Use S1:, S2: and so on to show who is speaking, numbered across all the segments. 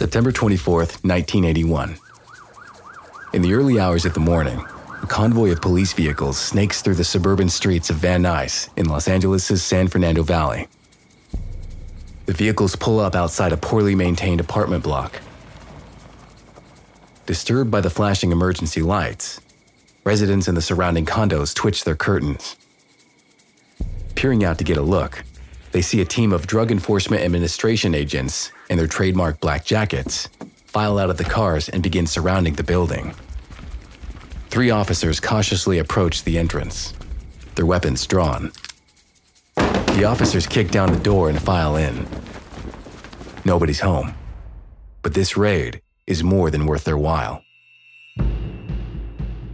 S1: September 24th, 1981. In the early hours of the morning, a convoy of police vehicles snakes through the suburban streets of Van Nuys in Los Angeles' San Fernando Valley. The vehicles pull up outside a poorly maintained apartment block. Disturbed by the flashing emergency lights, residents in the surrounding condos twitch their curtains. Peering out to get a look, they see a team of Drug Enforcement Administration agents in their trademark black jackets file out of the cars and begin surrounding the building. Three officers cautiously approach the entrance, their weapons drawn. The officers kick down the door and file in. Nobody's home. But this raid is more than worth their while.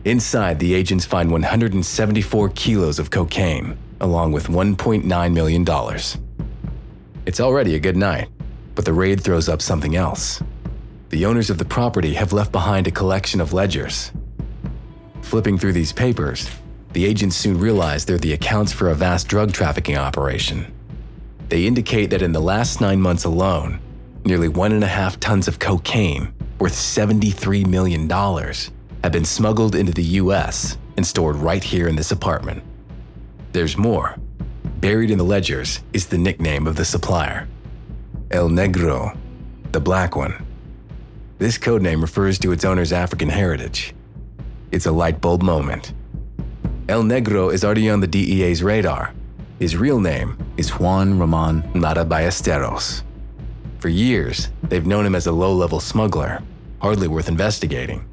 S1: Inside, the agents find 174 kilos of cocaine, along with $1.9 million. It's already a good night, but the raid throws up something else. The owners of the property have left behind a collection of ledgers. Flipping through these papers, the agents soon realize they're the accounts for a vast drug trafficking operation. They indicate that in the last nine months alone, nearly one and a half tons of cocaine, worth $73 million, have been smuggled into the US and stored right here in this apartment. There's more. Buried in the ledgers is the nickname of the supplier El Negro, the Black One. This codename refers to its owner's African heritage. It's a light bulb moment. El Negro is already on the DEA's radar. His real name is Juan Ramon Matta Ballesteros. For years, they've known him as a low level smuggler, hardly worth investigating.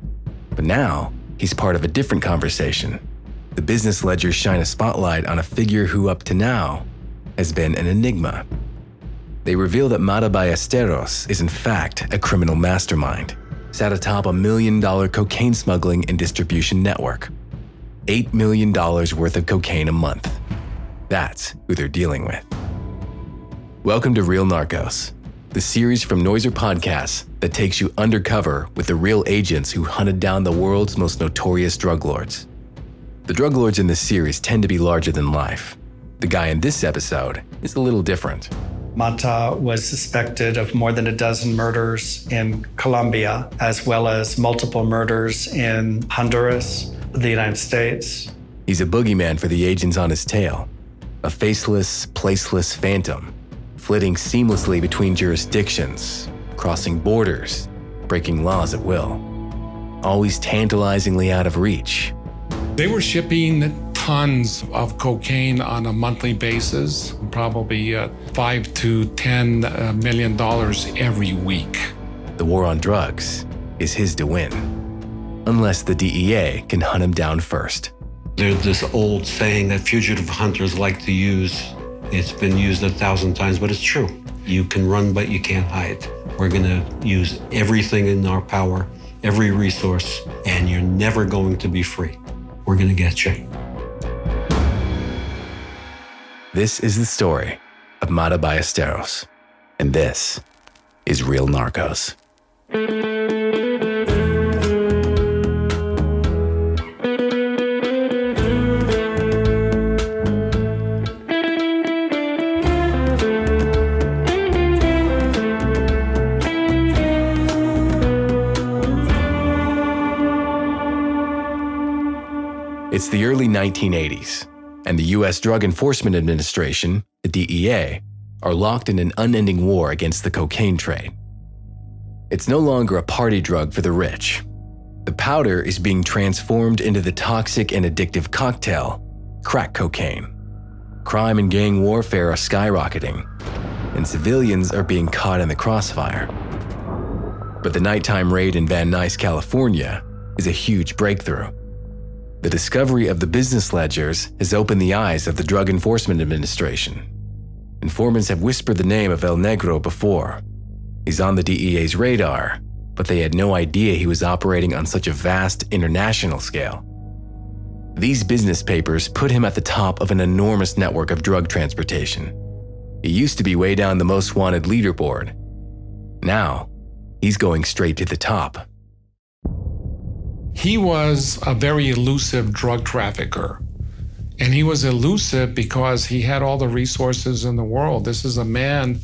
S1: But now, he's part of a different conversation. The business ledgers shine a spotlight on a figure who, up to now, has been an enigma. They reveal that Matta Ballesteros is, in fact, a criminal mastermind, sat atop a million dollar cocaine smuggling and distribution network. $8 million worth of cocaine a month. That's who they're dealing with. Welcome to Real Narcos, the series from Noiser Podcasts that takes you undercover with the real agents who hunted down the world's most notorious drug lords. The drug lords in this series tend to be larger than life. The guy in this episode is a little different.
S2: Matta was suspected of more than a dozen murders in Colombia, as well as multiple murders in Honduras, the United States.
S1: He's a boogeyman for the agents on his tail, a faceless, placeless phantom, flitting seamlessly between jurisdictions, crossing borders, breaking laws at will. Always tantalizingly out of reach.
S3: They were shipping tons of cocaine on a monthly basis, probably uh, five to ten uh, dollars every week.
S1: The war on drugs is his to win, unless the DEA can hunt him down first.
S4: There's this old saying that fugitive hunters like to use. It's been used a thousand times, but it's true. You can run, but you can't hide. We're going to use everything in our power, every resource, and you're never going to be free. We're going to get you.
S1: This is the story of Matta Ballesteros, and this is Real Narcos. The early 1980s, and the U.S. Drug Enforcement Administration, the DEA, are locked in an unending war against the cocaine trade. It's no longer a party drug for the rich. The powder is being transformed into the toxic and addictive cocktail, crack cocaine. Crime and gang warfare are skyrocketing, and civilians are being caught in the crossfire. But the nighttime raid in Van Nuys, California, is a huge breakthrough. The discovery of the business ledgers has opened the eyes of the Drug Enforcement Administration. Informants have whispered the name of El Negro before. He's on the DEA's radar, but they had no idea he was operating on such a vast international scale. These business papers put him at the top of an enormous network of drug transportation. He used to be way down the most wanted leaderboard. Now, he's going straight to the top.
S3: He was a very elusive drug trafficker. And he was elusive because he had all the resources in the world. This is a man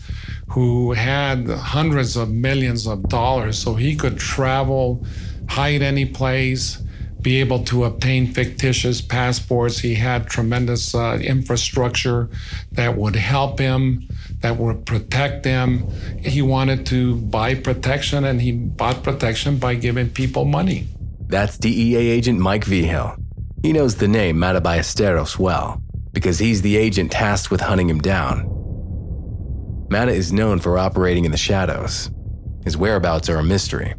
S3: who had hundreds of millions of dollars, so he could travel, hide any place, be able to obtain fictitious passports. He had tremendous uh, infrastructure that would help him, that would protect him. He wanted to buy protection, and he bought protection by giving people money.
S1: That's DEA agent Mike Vigil. He knows the name Matta Ballesteros well, because he's the agent tasked with hunting him down. Matta is known for operating in the shadows. His whereabouts are a mystery,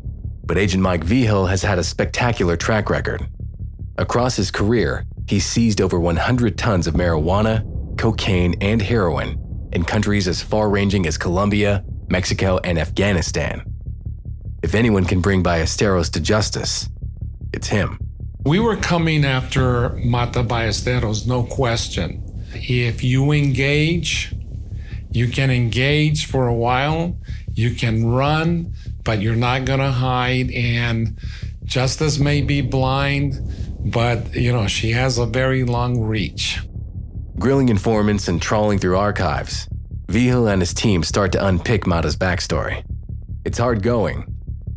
S1: but Agent Mike Vigil has had a spectacular track record. Across his career, he's seized over 100 tons of marijuana, cocaine, and heroin in countries as far ranging as Colombia, Mexico, and Afghanistan. If anyone can bring Ballesteros to justice, it's him.
S3: We were coming after Matta Ballesteros, no question. If you engage, you can engage for a while, you can run, but you're not going to hide. And Justice may be blind, but you know, she has a very long reach.
S1: Grilling informants and trawling through archives, Vigil and his team start to unpick Matta's backstory. It's hard going,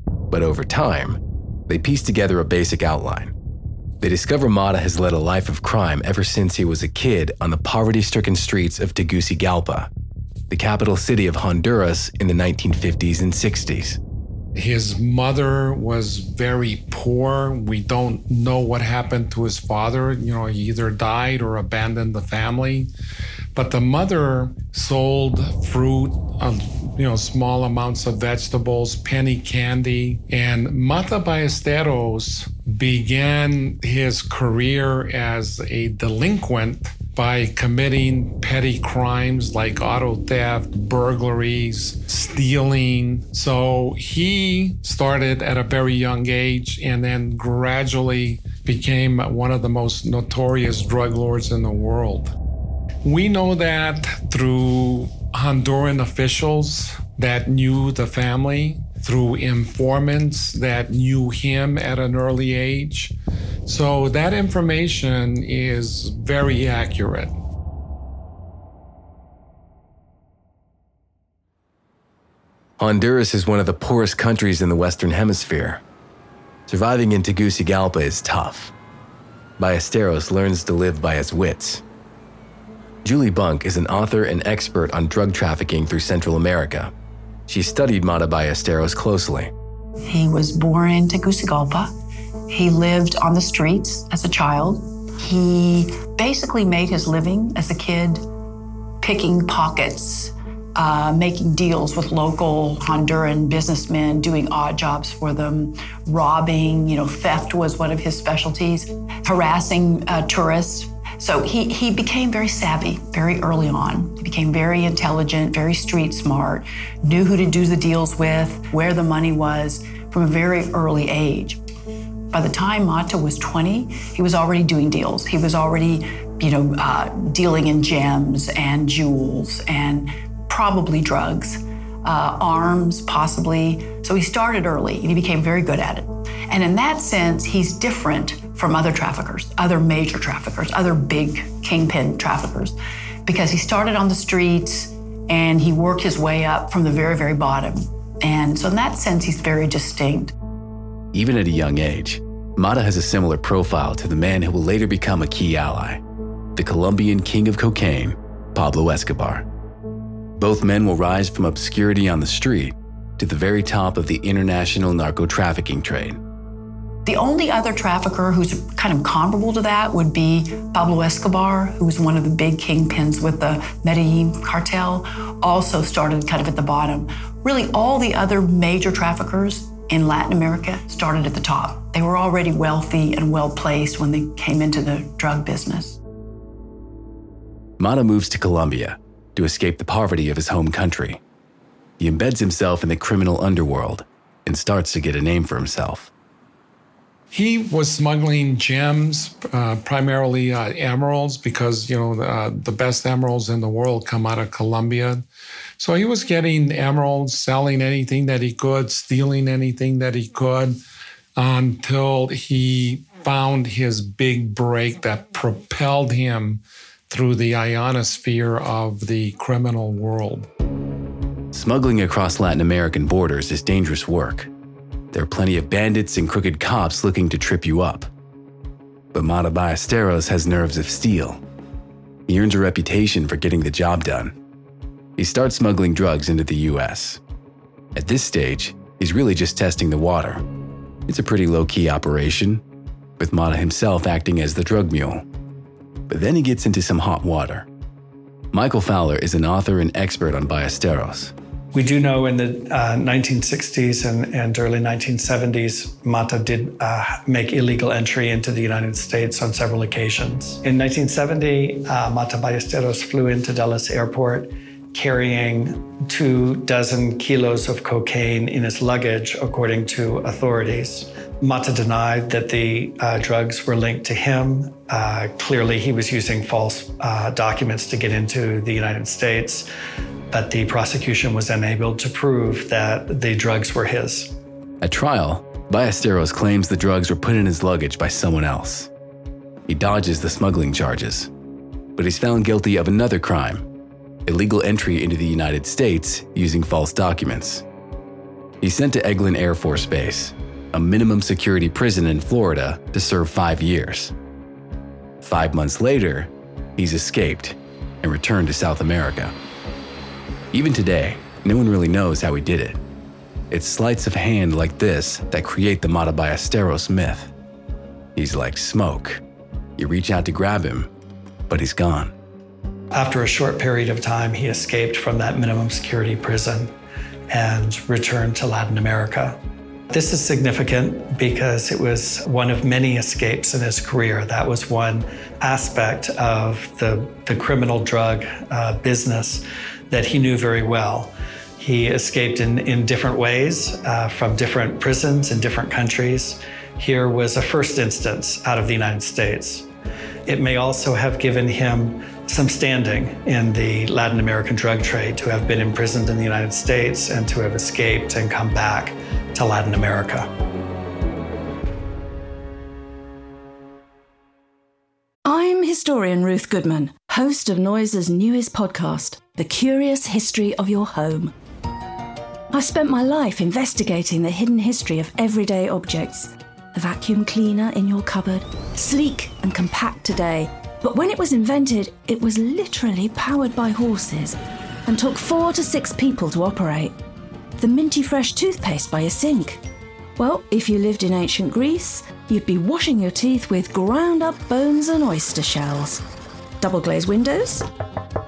S1: but over time, they piece together a basic outline. They discover Matta has led a life of crime ever since he was a kid on the poverty stricken streets of Tegucigalpa, the capital city of Honduras in the 1950s and 60s.
S3: His mother was very poor. We don't know what happened to his father. You know, he either died or abandoned the family. But the mother sold fruit, uh, you know, small amounts of vegetables, penny candy. And Matta Ballesteros began his career as a delinquent by committing petty crimes like auto theft, burglaries, stealing. So he started at a very young age and then gradually became one of the most notorious drug lords in the world. We know that through Honduran officials that knew the family, through informants that knew him at an early age. So that information is very accurate.
S1: Honduras is one of the poorest countries in the Western Hemisphere. Surviving in Tegucigalpa is tough. Ballesteros learns to live by his wits. Julie Bunck is an author and expert on drug trafficking through Central America. She studied Matta Ballesteros closely.
S5: He was born in Tegucigalpa. He lived on the streets as a child. He basically made his living as a kid picking pockets, uh, making deals with local Honduran businessmen, doing odd jobs for them, robbing, you know, theft was one of his specialties, harassing uh, tourists. So he, he became very savvy very early on. He became very intelligent, very street smart, knew who to do the deals with, where the money was from a very early age. By the time Matta was 20, he was already doing deals. He was already, you know, uh, dealing in gems and jewels and probably drugs, uh, arms, possibly. So he started early and he became very good at it. And in that sense, he's different from other traffickers, other major traffickers, other big kingpin traffickers, because he started on the streets and he worked his way up from the very, very bottom. And so, in that sense, he's very distinct.
S1: Even at a young age, Matta has a similar profile to the man who will later become a key ally the Colombian king of cocaine, Pablo Escobar. Both men will rise from obscurity on the street to the very top of the international narco trafficking trade.
S5: The only other trafficker who's kind of comparable to that would be Pablo Escobar, who was one of the big kingpins with the Medellin cartel, also started kind of at the bottom. Really, all the other major traffickers in Latin America started at the top. They were already wealthy and well placed when they came into the drug business.
S1: Matta moves to Colombia to escape the poverty of his home country. He embeds himself in the criminal underworld and starts to get a name for himself.
S3: He was smuggling gems, uh, primarily uh, emeralds, because you know uh, the best emeralds in the world come out of Colombia. So he was getting emeralds, selling anything that he could, stealing anything that he could, until he found his big break that propelled him through the ionosphere of the criminal world.
S1: Smuggling across Latin American borders is dangerous work. There are plenty of bandits and crooked cops looking to trip you up. But Matta Ballesteros has nerves of steel. He earns a reputation for getting the job done. He starts smuggling drugs into the US. At this stage, he's really just testing the water. It's a pretty low key operation, with Matta himself acting as the drug mule. But then he gets into some hot water. Michael Fowler is an author and expert on Ballesteros.
S2: We do know in the uh, 1960s and, and, early 1970s, Matta did uh, make illegal entry into the United States on several occasions. In 1970, uh, Matta Ballesteros flew into Dulles Airport carrying two dozen kilos of cocaine in his luggage, according to authorities. Matta denied that the uh, drugs were linked to him. Uh, clearly, he was using false uh, documents to get into the United States but the prosecution was unable to prove that the drugs were his.
S1: At trial, Ballesteros claims the drugs were put in his luggage by someone else. He dodges the smuggling charges, but he's found guilty of another crime illegal entry into the United States using false documents. He's sent to Eglin Air Force Base, a minimum security prison in Florida, to serve five years. Five months later, he's escaped and returned to South America. Even today, no one really knows how he did it. It's sleights of hand like this that create the Matta Ballesteros myth. He's like smoke. You reach out to grab him, but he's gone.
S2: After a short period of time, he escaped from that minimum security prison and returned to Latin America. This is significant because it was one of many escapes in his career. That was one aspect of the, the criminal drug uh, business that he knew very well. He escaped in, in different ways uh, from different prisons in different countries. Here was a first instance out of the United States. It may also have given him some standing in the Latin American drug trade to have been imprisoned in the United States and to have escaped and come back to Latin America.
S6: I'm historian Ruth Goodman, host of Noiser's newest podcast. The Curious History of Your Home. I've spent my life investigating the hidden history of everyday objects. The vacuum cleaner in your cupboard, sleek and compact today, but when it was invented, it was literally powered by horses and took four to six people to operate. The minty fresh toothpaste by a sink. Well, if you lived in ancient Greece, you'd be washing your teeth with ground up bones and oyster shells. Double glazed windows?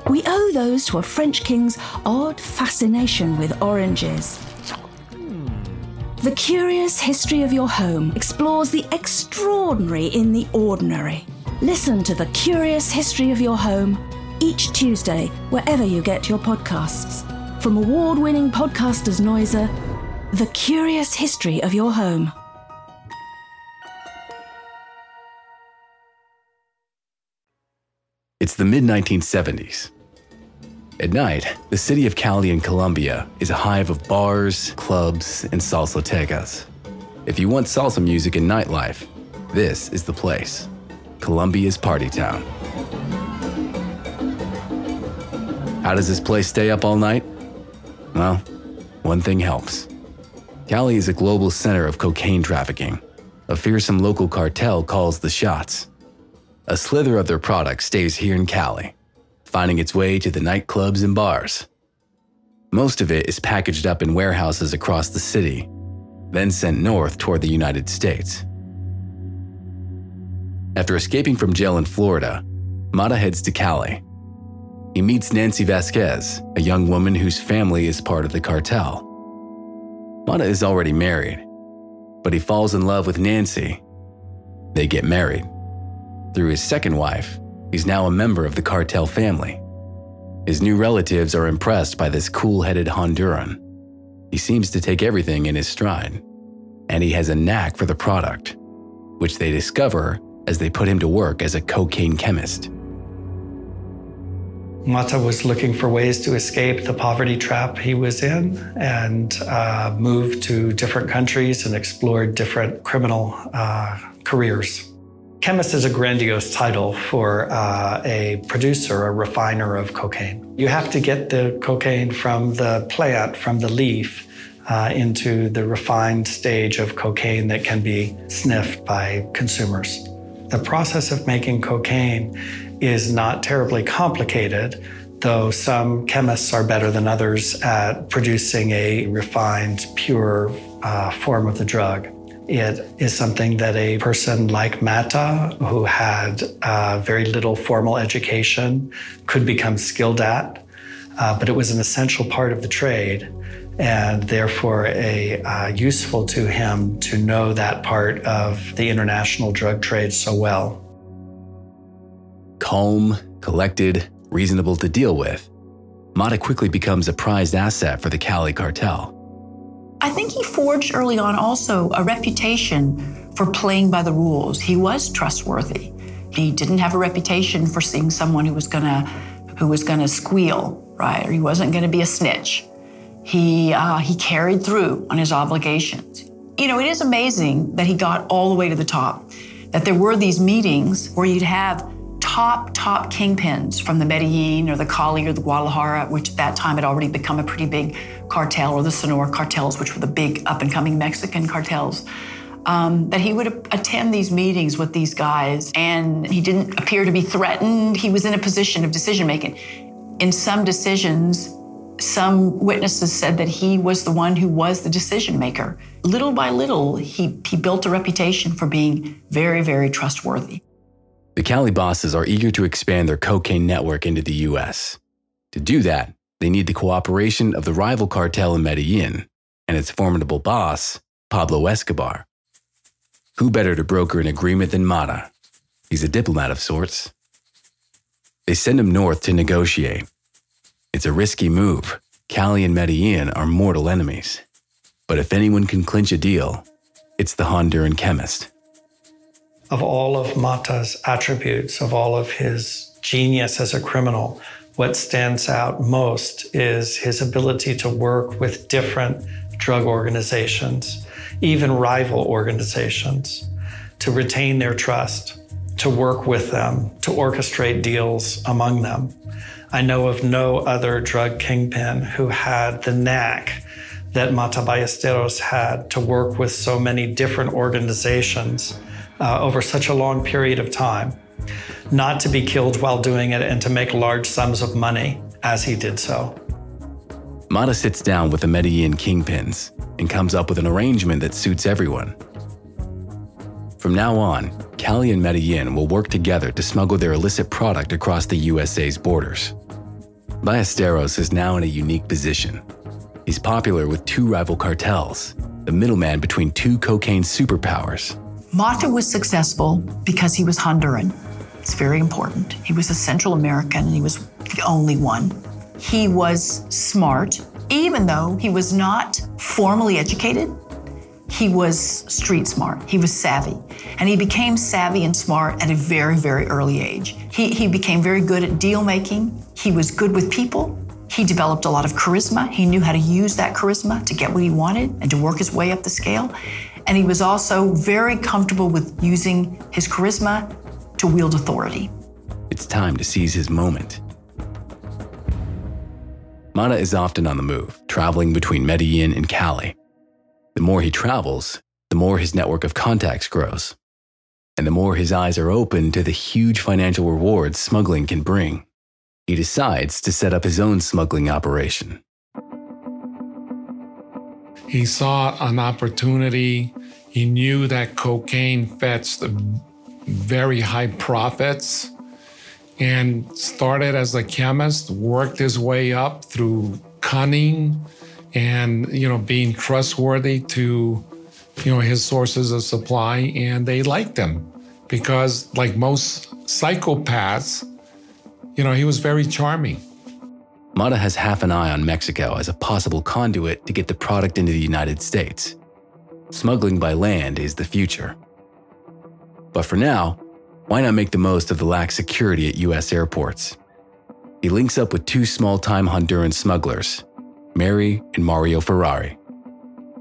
S6: We owe those to a French king's odd fascination with oranges. The Curious History of Your Home explores the extraordinary in the ordinary. Listen to The Curious History of Your Home each Tuesday, wherever you get your podcasts. From award winning podcasters Noiser, The Curious History of Your Home.
S1: It's the mid 1970s. At night, the city of Cali in Colombia is a hive of bars, clubs, and salsotecas. If you want salsa music and nightlife, this is the place. Colombia's party town. How does this place stay up all night? Well, one thing helps. Cali is a global center of cocaine trafficking. A fearsome local cartel calls the shots. A slither of their product stays here in Cali, finding its way to the nightclubs and bars. Most of it is packaged up in warehouses across the city, then sent north toward the United States. After escaping from jail in Florida, Matta heads to Cali. He meets Nancy Vasquez, a young woman whose family is part of the cartel. Matta is already married, but he falls in love with Nancy. They get married. Through his second wife, He's now a member of the cartel family. His new relatives are impressed by this cool headed Honduran. He seems to take everything in his stride, and he has a knack for the product, which they discover as they put him to work as a cocaine chemist.
S2: Matta was looking for ways to escape the poverty trap he was in and uh, moved to different countries and explored different criminal uh, careers. Chemist is a grandiose title for uh, a producer, a refiner of cocaine. You have to get the cocaine from the plant, from the leaf, uh, into the refined stage of cocaine that can be sniffed by consumers. The process of making cocaine is not terribly complicated, though some chemists are better than others at producing a refined, pure uh, form of the drug. It is something that a person like Matta, who had uh, very little formal education, could become skilled at. Uh, but it was an essential part of the trade, and therefore a uh, useful to him to know that part of the international drug trade so well
S1: calm, collected, reasonable to deal with, Matta quickly becomes a prized asset for the Cali cartel.
S5: I think he forged early on also a reputation for playing by the rules. He was trustworthy. He didn't have a reputation for seeing someone who was gonna who was gonna squeal, right? Or he wasn't gonna be a snitch. He uh, he carried through on his obligations. You know, it is amazing that he got all the way to the top. That there were these meetings where you'd have top, top kingpins from the Medellin or the Cali or the Guadalajara, which at that time had already become a pretty big cartel, or the Sonora cartels, which were the big up and coming Mexican cartels. Um, that he would attend these meetings with these guys and he didn't appear to be threatened. He was in a position of decision making. In some decisions, some witnesses said that he was the one who was the decision maker. Little by little, he, he built a reputation for being very, very trustworthy.
S1: The Cali bosses are eager to expand their cocaine network into the US. To do that, they need the cooperation of the rival cartel in Medellin and its formidable boss, Pablo Escobar. Who better to broker an agreement than Matta? He's a diplomat of sorts. They send him north to negotiate. It's a risky move. Cali and Medellin are mortal enemies. But if anyone can clinch a deal, it's the Honduran chemist
S2: of all of Matta's attributes, of all of his genius as a criminal, what stands out most is his ability to work with different drug organizations, even rival organizations, to retain their trust, to work with them, to orchestrate deals among them. I know of no other drug kingpin who had the knack that Matta Ballesteros had to work with so many different organizations uh, over such a long period of time, not to be killed while doing it and to make large sums of money as he did so.
S1: Matta sits down with the Medellin kingpins and comes up with an arrangement that suits everyone. From now on, Cali and Medellin will work together to smuggle their illicit product across the USA's borders. Ballesteros is now in a unique position. He's popular with two rival cartels, the middleman between two cocaine superpowers.
S5: Matta was successful because he was Honduran. It's very important. He was a Central American and he was the only one. He was smart, even though he was not formally educated. He was street smart. He was savvy. And he became savvy and smart at a very, very early age. He, he became very good at deal making. He was good with people. He developed a lot of charisma. He knew how to use that charisma to get what he wanted and to work his way up the scale. And he was also very comfortable with using his charisma to wield authority.
S1: It's time to seize his moment. Matta is often on the move, traveling between Medellin and Cali. The more he travels, the more his network of contacts grows, and the more his eyes are open to the huge financial rewards smuggling can bring. He decides to set up his own smuggling operation.
S3: He saw an opportunity. He knew that cocaine fetched very high profits and started as a chemist, worked his way up through cunning and, you know, being trustworthy to, you know, his sources of supply. And they liked him because, like most psychopaths, you know, he was very charming.
S1: Matta has half an eye on Mexico as a possible conduit to get the product into the United States. Smuggling by land is the future. But for now, why not make the most of the lax security at US airports? He links up with two small time Honduran smugglers, Mary and Mario Ferrari.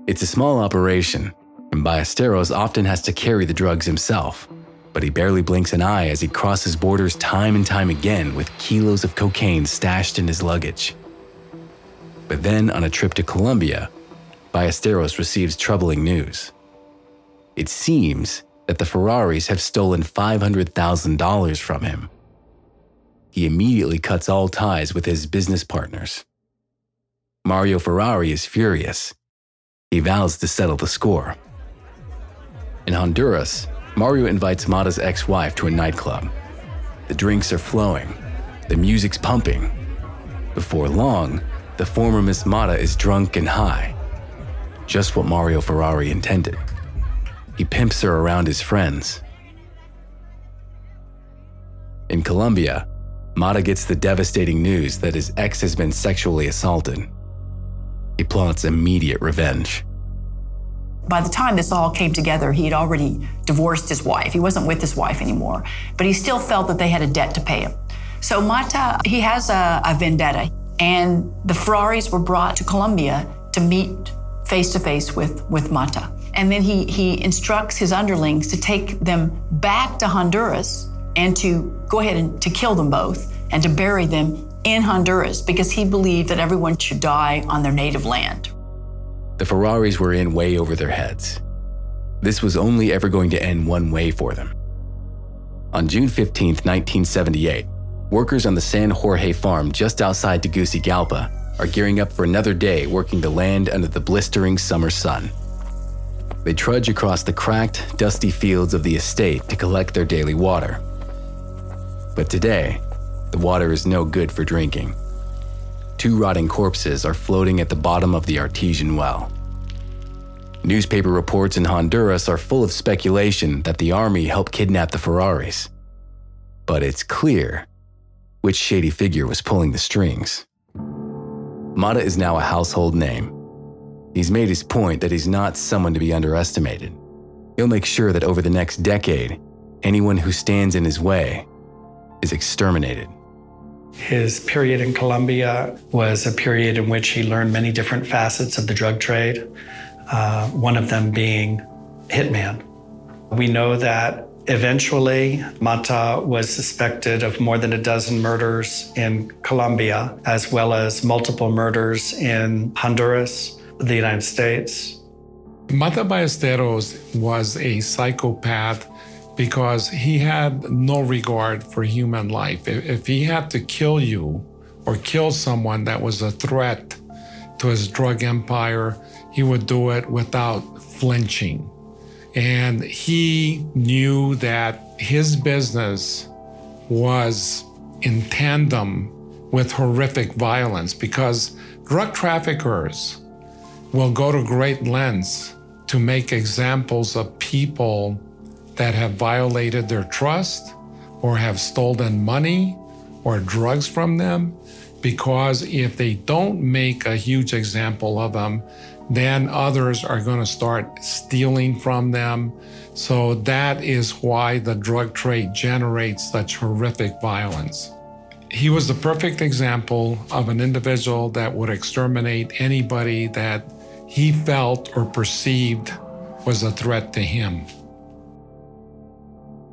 S1: It's a small operation, and Ballesteros often has to carry the drugs himself, but he barely blinks an eye as he crosses borders time and time again with kilos of cocaine stashed in his luggage. But then, on a trip to Colombia, Ballesteros receives troubling news. It seems that the Ferraris have stolen $500,000 from him. He immediately cuts all ties with his business partners. Mario Ferrari is furious. He vows to settle the score. In Honduras, Mario invites Matta's ex wife to a nightclub. The drinks are flowing, the music's pumping. Before long, the former Miss Matta is drunk and high. Just what Mario Ferrari intended. He pimps her around his friends. In Colombia, Matta gets the devastating news that his ex has been sexually assaulted. He plots immediate revenge.
S5: By the time this all came together, he had already divorced his wife. He wasn't with his wife anymore, but he still felt that they had a debt to pay him. So Matta, he has a, a vendetta, and the Ferraris were brought to Colombia to meet face to face with, with Matta. And then he, he instructs his underlings to take them back to Honduras and to go ahead and to kill them both and to bury them in Honduras because he believed that everyone should die on their native land.
S1: The Ferraris were in way over their heads. This was only ever going to end one way for them. On June 15, 1978, workers on the San Jorge farm just outside Tegucigalpa are gearing up for another day working the land under the blistering summer sun. They trudge across the cracked, dusty fields of the estate to collect their daily water. But today, the water is no good for drinking. Two rotting corpses are floating at the bottom of the artesian well. Newspaper reports in Honduras are full of speculation that the army helped kidnap the Ferraris. But it's clear which shady figure was pulling the strings. Matta is now a household name. He's made his point that he's not someone to be underestimated. He'll make sure that over the next decade, anyone who stands in his way is exterminated.
S2: His period in Colombia was a period in which he learned many different facets of the drug trade, uh, one of them being hitman. We know that eventually Matta was suspected of more than a dozen murders in Colombia, as well as multiple murders in Honduras, the United States.
S3: Matta Ballesteros was a psychopath because he had no regard for human life. If, if, he had to kill you or kill someone that was a threat to his drug empire, he would do it without flinching. And he knew that his business was in tandem with horrific violence because drug traffickers will go to great lengths to make examples of people that have violated their trust or have stolen money or drugs from them. Because if they don't make a huge example of them, then others are going to start stealing from them. So that is why the drug trade generates such horrific violence. He was the perfect example of an individual that would exterminate anybody that he felt or perceived was a threat to him.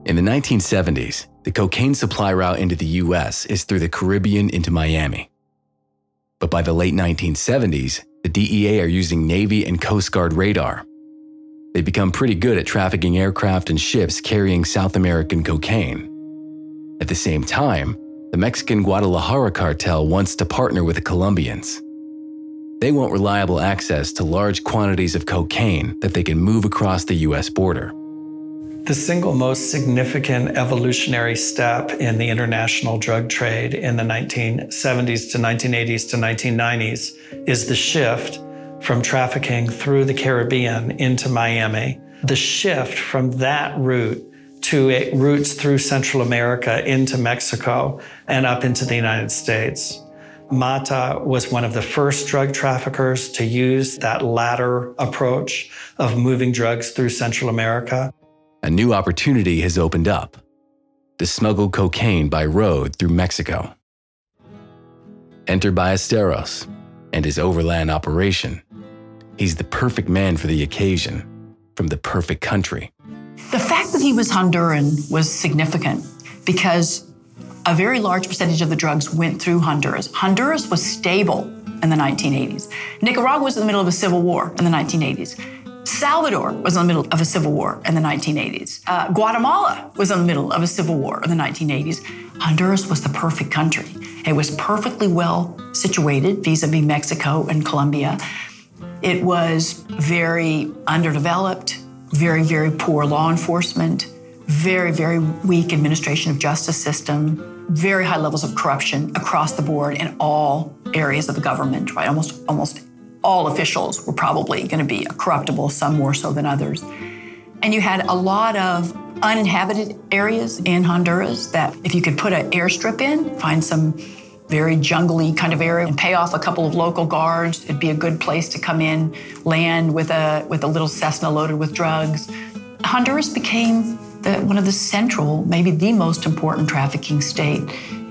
S1: In the 1970s, the cocaine supply route into the US is through the Caribbean into Miami. But by the late 1970s, the DEA are using Navy and Coast Guard radar. They become pretty good at trafficking aircraft and ships carrying South American cocaine. At the same time, the Mexican Guadalajara cartel wants to partner with the Colombians. They want reliable access to large quantities of cocaine that they can move across the US border.
S2: The single most significant evolutionary step in the international drug trade in the 1970s to 1980s to 1990s is the shift from trafficking through the Caribbean into Miami. The shift from that route to routes through Central America into Mexico and up into the United States. Matta was one of the first drug traffickers to use that latter approach of moving drugs through Central America.
S1: A new opportunity has opened up to smuggle cocaine by road through Mexico. Enter Ballesteros and his overland operation. He's the perfect man for the occasion, from the perfect country.
S5: The fact that he was Honduran was significant because a very large percentage of the drugs went through Honduras. Honduras was stable in the 1980s. Nicaragua was in the middle of a civil war in the 1980s. Salvador was in the middle of a civil war in the 1980s. Uh, Guatemala was in the middle of a civil war in the 1980s. Honduras was the perfect country. It was perfectly well situated vis a vis Mexico and Colombia. It was very underdeveloped, very, very poor law enforcement, very, very weak administration of justice system, very high levels of corruption across the board in all areas of the government, right? Almost, almost all officials were probably going to be corruptible, some more so than others. And you had a lot of uninhabited areas in Honduras that if you could put an airstrip in, find some very jungly kind of area and pay off a couple of local guards, it'd be a good place to come in, land with a with a little Cessna loaded with drugs. Honduras became the, one of the central, maybe the most important trafficking state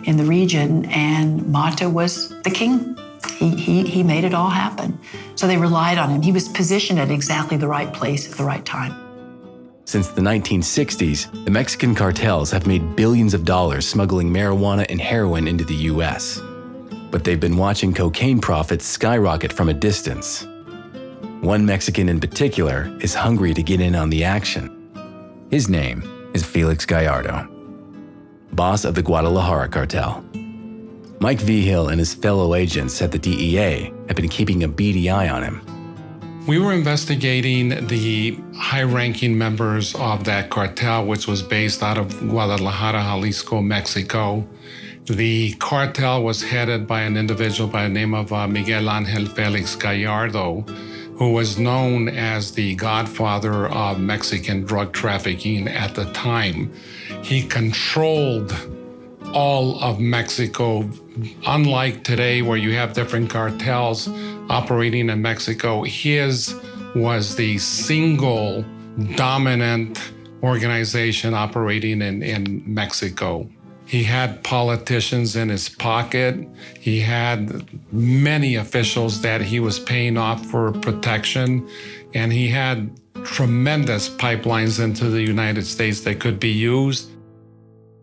S5: in the region, and Matta was the king. He, he, he made it all happen. So they relied on him. He was positioned at exactly the right place at the right time.
S1: Since the 1960s, the Mexican cartels have made billions of dollars smuggling marijuana and heroin into the US. But they've been watching cocaine profits skyrocket from a distance. One Mexican in particular is hungry to get in on the action. His name is Felix Gallardo, boss of the Guadalajara cartel. Mike Vigil and his fellow agents at the DEA have been keeping a beady eye on him.
S3: We were investigating the high ranking members of that cartel, which was based out of Guadalajara, Jalisco, Mexico. The cartel was headed by an individual by the name of uh, Miguel Angel Felix Gallardo, who was known as the godfather of Mexican drug trafficking at the time. He controlled all of Mexico. Unlike today, where you have different cartels operating in Mexico, his was the single dominant organization operating in, in Mexico. He had politicians in his pocket. He had many officials that he was paying off for protection. And he had tremendous pipelines into the United States that could be used.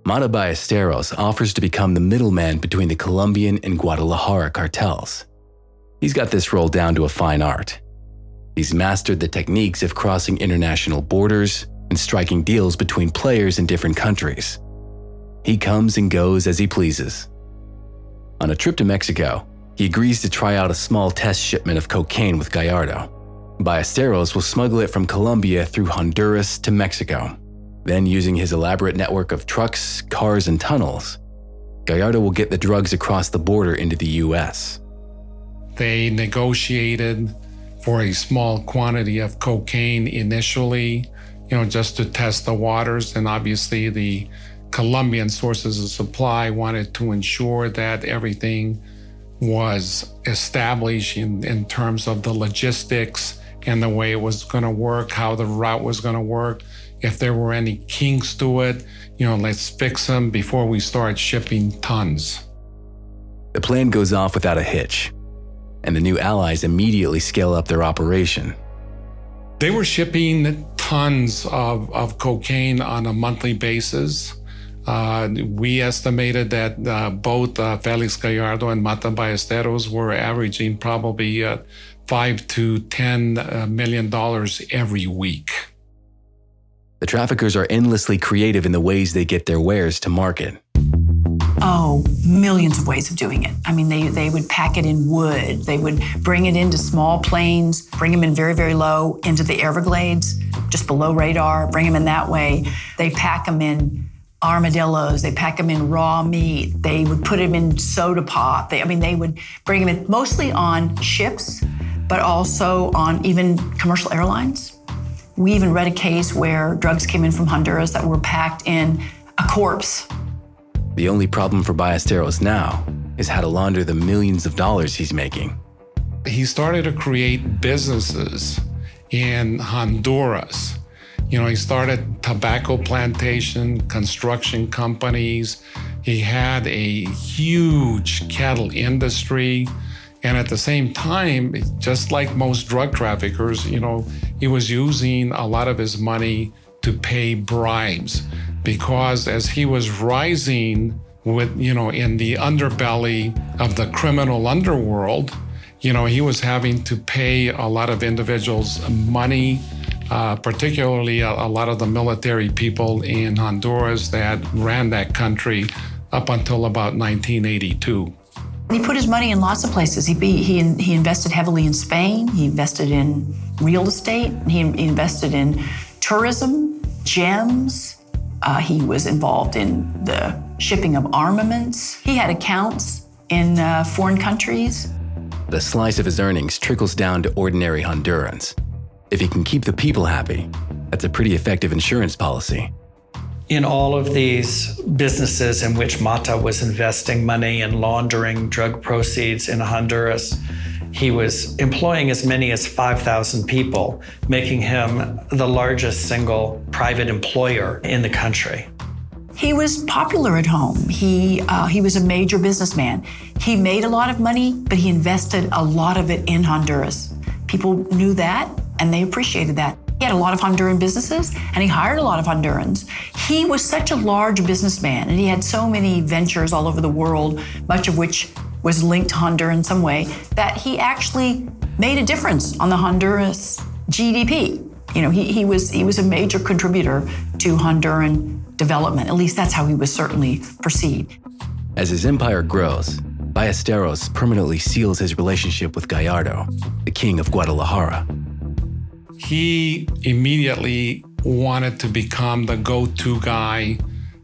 S1: Matta Ballesteros offers to become the middleman between the Colombian and Guadalajara cartels. He's got this role down to a fine art. He's mastered the techniques of crossing international borders and striking deals between players in different countries. He comes and goes as he pleases. On a trip to Mexico, he agrees to try out a small test shipment of cocaine with Gallardo. Ballesteros will smuggle it from Colombia through Honduras to Mexico. Then, using his elaborate network of trucks, cars, and tunnels, Gallardo will get the drugs across the border into the US.
S3: They negotiated for a small quantity of cocaine initially, you know, just to test the waters. And obviously, the Colombian sources of supply wanted to ensure that everything was established in, in terms of the logistics and the way it was going to work, how the route was going to work. If there were any kinks to it, you know, let's fix them before we start shipping tons.
S1: The plan goes off without a hitch, and the new allies immediately scale up their operation.
S3: They were shipping tons of, of cocaine on a monthly basis. Uh, we estimated that uh, both uh, Felix Gallardo and Matta Ballesteros were averaging probably uh, five to ten uh, dollars every week.
S1: The traffickers are endlessly creative in the ways they get their wares to market.
S5: Oh, millions of ways of doing it. I mean, they, they would pack it in wood. They would bring it into small planes, bring them in very, very low into the Everglades, just below radar, bring them in that way. They pack them in armadillos. They pack them in raw meat. They would put them in soda pop. They, I mean, they would bring them in mostly on ships, but also on even commercial airlines. We even read a case where drugs came in from Honduras that were packed in a corpse.
S1: The only problem for Ballesteros now is how to launder the millions of dollars he's making.
S3: He started to create businesses in Honduras. You know, he started tobacco plantation, construction companies. He had a huge cattle industry. And at the same time, just like most drug traffickers, you know, he was using a lot of his money to pay bribes because as he was rising with, you know, in the underbelly of the criminal underworld, you know, he was having to pay a lot of individuals money, uh, particularly a, a lot of the military people in Honduras that ran that country up until about 1982.
S5: He put his money in lots of places. He, he, he invested heavily in Spain. He invested in real estate. He, he invested in tourism, gems. Uh, he was involved in the shipping of armaments. He had accounts in uh, foreign countries.
S1: The slice of his earnings trickles down to ordinary Hondurans. If he can keep the people happy, that's a pretty effective insurance policy.
S2: In all of these businesses in which Matta was investing money and laundering drug proceeds in Honduras, he was employing as many as 5,000 people, making him the largest single private employer in the country.
S5: He was popular at home. He, uh, he was a major businessman. He made a lot of money, but he invested a lot of it in Honduras. People knew that and they appreciated that. He had a lot of Honduran businesses and he hired a lot of Hondurans. He was such a large businessman and he had so many ventures all over the world, much of which was linked to Honduras in some way, that he actually made a difference on the Honduras GDP. You know, he, he, was, he was a major contributor to Honduran development. At least that's how he was certainly perceived.
S1: As his empire grows, Ballesteros permanently seals his relationship with Gallardo, the king of Guadalajara
S3: he immediately wanted to become the go to guy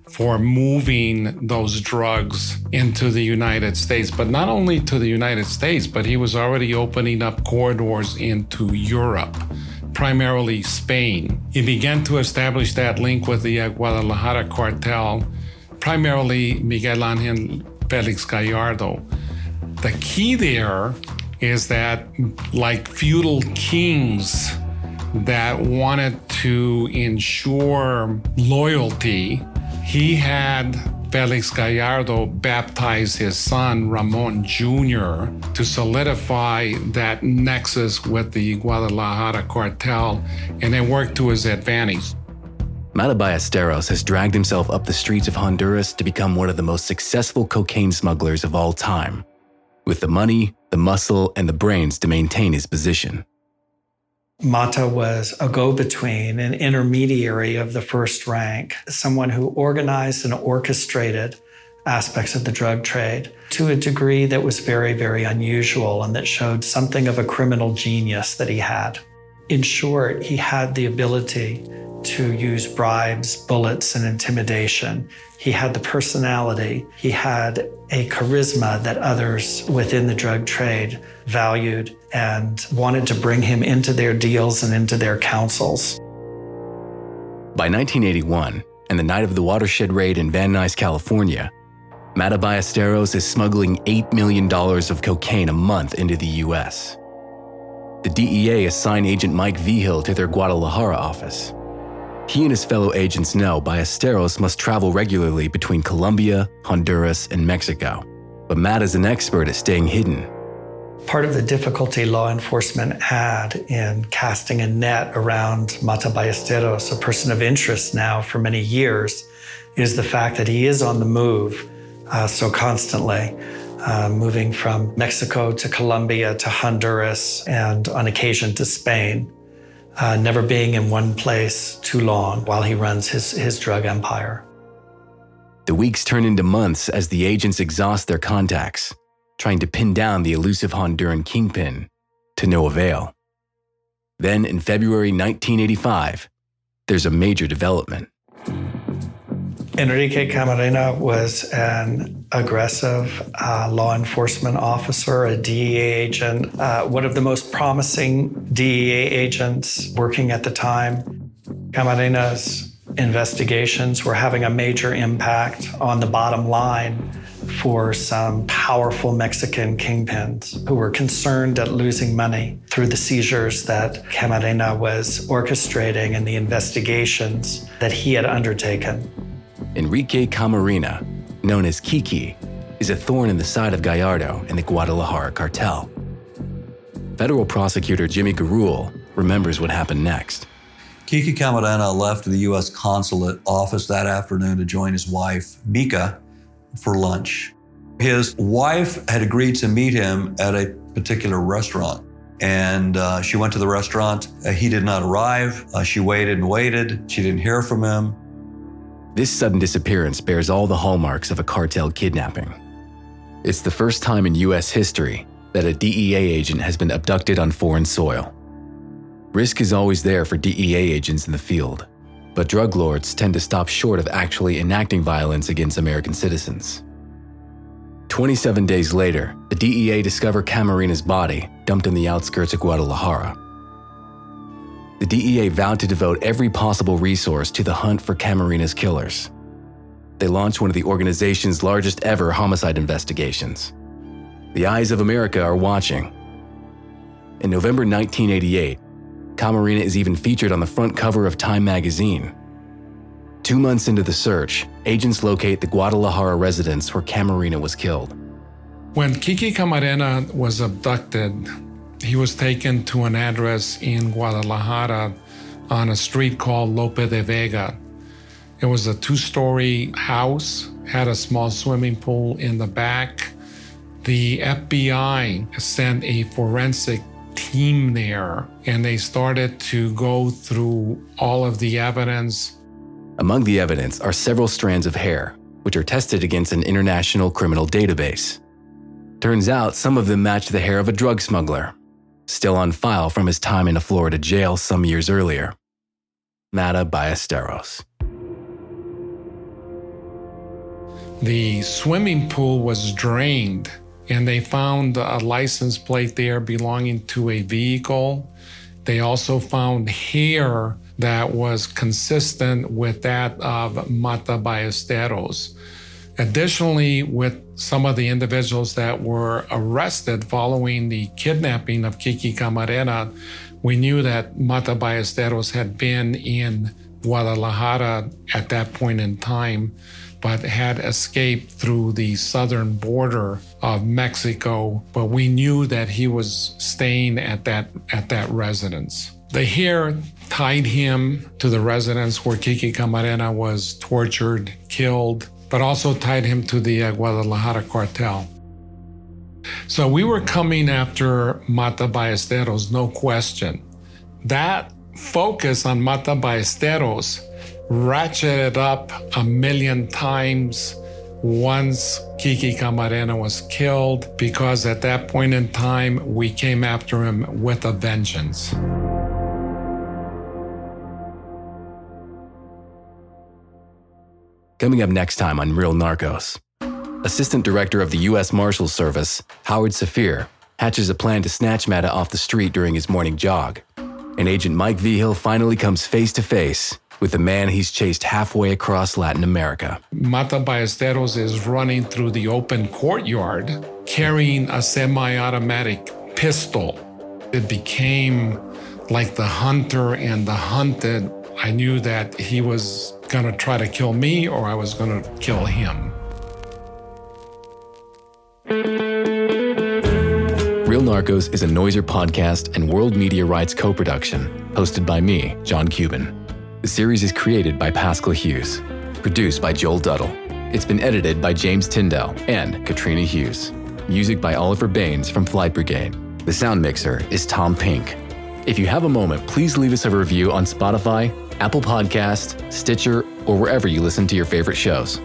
S3: for moving those drugs into the United States, but not only to the United States, but he was already opening up corridors into Europe, primarily Spain. He began to establish that link with the Guadalajara cartel, primarily Miguel Angel Felix Gallardo. The key there is that, like feudal kings, that wanted to ensure loyalty, he had Felix Gallardo baptize his son Ramon Jr. to solidify that nexus with the Guadalajara cartel, and it worked to his advantage.
S1: Matta Ballesteros has dragged himself up the streets of Honduras to become one of the most successful cocaine smugglers of all time, with the money, the muscle, and the brains to maintain his position.
S2: Matta was a go between, an intermediary of the first rank, someone who organized and orchestrated aspects of the drug trade to a degree that was very, very unusual and that showed something of a criminal genius that he had. In short, he had the ability to use bribes, bullets, and intimidation. He had the personality, he had a charisma that others within the drug trade valued and wanted to bring him into their deals and into their councils.
S1: By 1981, and the night of the watershed raid in Van Nuys, California, Matta Ballesteros is smuggling $8 million of cocaine a month into the U.S. The DEA assigned Agent Mike Vigil to their Guadalajara office. He and his fellow agents know Ballesteros must travel regularly between Colombia, Honduras, and Mexico. But Matt is an expert at staying hidden.
S2: Part of the difficulty law enforcement had in casting a net around Matta Ballesteros, a person of interest now for many years, is the fact that he is on the move uh, so constantly. Uh, moving from Mexico to Colombia to Honduras and on occasion to Spain uh, never being in one place too long while he runs his, his drug empire.
S1: The weeks turn into months as the agents exhaust their contacts, trying to pin down the elusive Honduran kingpin, to no avail. Then, in February 1985, there's a major development.
S2: Enrique Camarena was an aggressive uh, law enforcement officer, a DEA agent, uh, one of the most promising DEA agents working at the time. Camarena's investigations were having a major impact on the bottom line for some powerful Mexican kingpins who were concerned at losing money through the seizures that Camarena was orchestrating and the investigations that he had undertaken.
S1: Enrique Camarena, known as Kiki, is a thorn in the side of Gallardo and the Guadalajara cartel. Federal prosecutor Jimmy Gurulé remembers what happened next.
S7: Kiki Camarena left the U.S. consulate office that afternoon to join his wife, Mika, for lunch. His wife had agreed to meet him at a particular restaurant. And uh, she went to the restaurant. Uh, he did not arrive. Uh, she waited and waited. She didn't hear from him.
S1: This sudden disappearance bears all the hallmarks of a cartel kidnapping. It's the first time in U.S. history that a DEA agent has been abducted on foreign soil. Risk is always there for DEA agents in the field, but drug lords tend to stop short of actually enacting violence against American citizens. 27 days later, the DEA discover Camarena's body dumped in the outskirts of Guadalajara. The DEA vowed to devote every possible resource to the hunt for Camarena's killers. They launched one of the organization's largest ever homicide investigations. The eyes of America are watching. In November 1988, Camarena is even featured on the front cover of Time magazine. Two months into the search, agents locate the Guadalajara residence where Camarena was killed.
S3: When Kiki Camarena was abducted, he was taken to an address in Guadalajara on a street called Lope de Vega. It was a two story house, had a small swimming pool in the back. The FBI sent a forensic team there and they started to go through all of the evidence.
S1: Among the evidence are several strands of hair, which are tested against an international criminal database. Turns out some of them match the hair of a drug smuggler, still on file from his time in a Florida jail some years earlier. Matta Ballesteros.
S3: The swimming pool was drained and they found a license plate there belonging to a vehicle. They also found hair that was consistent with that of Matta Ballesteros. Additionally, with some of the individuals that were arrested following the kidnapping of Kiki Camarena, we knew that Matta Ballesteros had been in Guadalajara at that point in time but had escaped through the southern border of Mexico. But we knew that he was staying at that at that residence. The hair tied him to the residence where Kiki Camarena was tortured, killed, but also tied him to the uh, Guadalajara cartel. So we were coming after Matta Ballesteros, no question. That focus on Matta Ballesteros ratcheted up a million times once Kiki Camarena was killed because at that point in time we came after him with a vengeance.
S1: Coming up next time on Real Narcos, Assistant Director of the U.S. Marshals Service, Howard Safir, hatches a plan to snatch Matta off the street during his morning jog. And Agent Mike Vigil finally comes face to face with the man he's chased halfway across Latin America.
S3: Matta Ballesteros is running through the open courtyard carrying a semi automatic pistol. It became like the hunter and the hunted. I knew that he was going to try to kill me or I was going to kill him.
S1: Real Narcos is a Noiser podcast and World Media Rights co production, hosted by me, John Cuban. The series is created by Pascal Hughes, produced by Joel Duddle. It's been edited by James Tyndall and Katrina Hughes. Music by Oliver Baines from Flight Brigade. The sound mixer is Tom Pink. If you have a moment, please leave us a review on Spotify, Apple Podcast, Stitcher, or wherever you listen to your favorite shows.